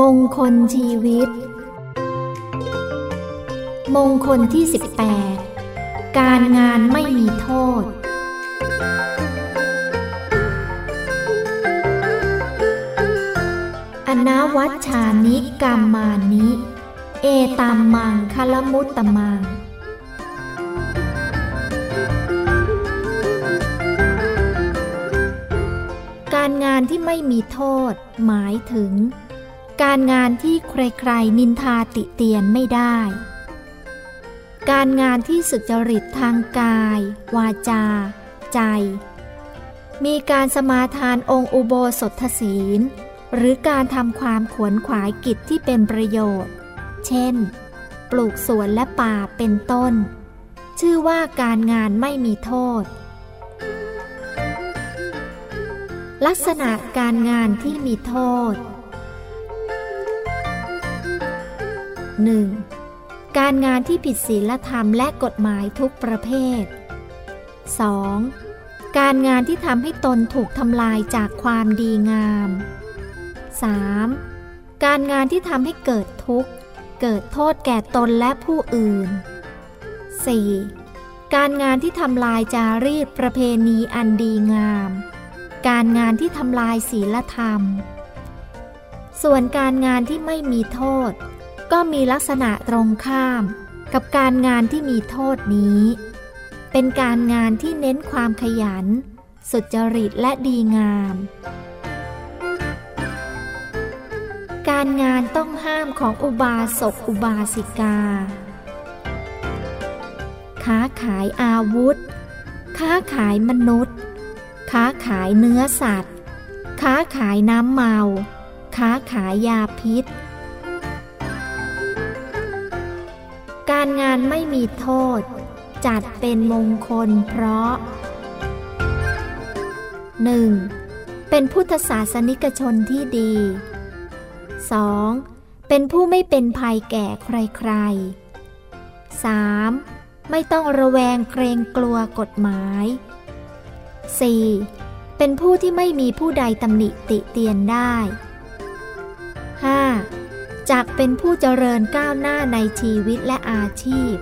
มงคลชีวิต มงคลที่ 18 การงานไม่มีโทษ อนาวัชชานิกรรมานิ เอตามมังคลมุตตมังการงานที่ไม่มีโทษ หมายถึง การงานที่ใครๆ นินทาติเตียนไม่ได้ การงานที่สุจริตทางกาย วาจา ใจ มีการสมาทานองค์อุโบสถศีล หรือการทำความขวนขวายกิจที่เป็นประโยชน์ เช่น ปลูกสวนและป่าเป็นต้น ชื่อว่าการงานไม่มีโทษ ลักษณะการงานที่มีโทษ 1. การงานที่ผิดศีลธรรมและกฎหมายทุกประเภท 2. การงานที่ทำให้ตนถูกทำลายจากความดีงาม 3. การงานที่ทำให้เกิดทุกข์ เกิดโทษแก่ตนและผู้อื่น 4. การงานที่ทำลายจารีตประเพณีอันดีงาม การงานที่ทำลายศีลธรรม ส่วนการงานที่ไม่มีโทษ ก็มีลักษณะตรงข้าม กับการงานที่มีโทษนี้ เป็นการงานที่เน้นความขยัน สุจริตและดีงาม การงานต้องห้ามของอุบาสกอุบาสิกา ค้าขายอาวุธ ค้าขายมนุษย์ ค้าขายเนื้อสัตว์ ค้าขายน้ำเมา ค้าขายยาพิษ การงานไม่มีโทษ จัดเป็นมงคลเพราะ 1. เป็นพุทธศาสนิกชนที่ดี 2. เป็นผู้ไม่เป็นภัยแก่ใครๆ 3. ไม่ต้องระแวงเกรงกลัวกฎหมาย 4. เป็นผู้ที่ไม่มีผู้ใดตำหนิติเตียนได้ 5. จักเป็นผู้เจริญก้าวหน้าในชีวิตและอาชีพ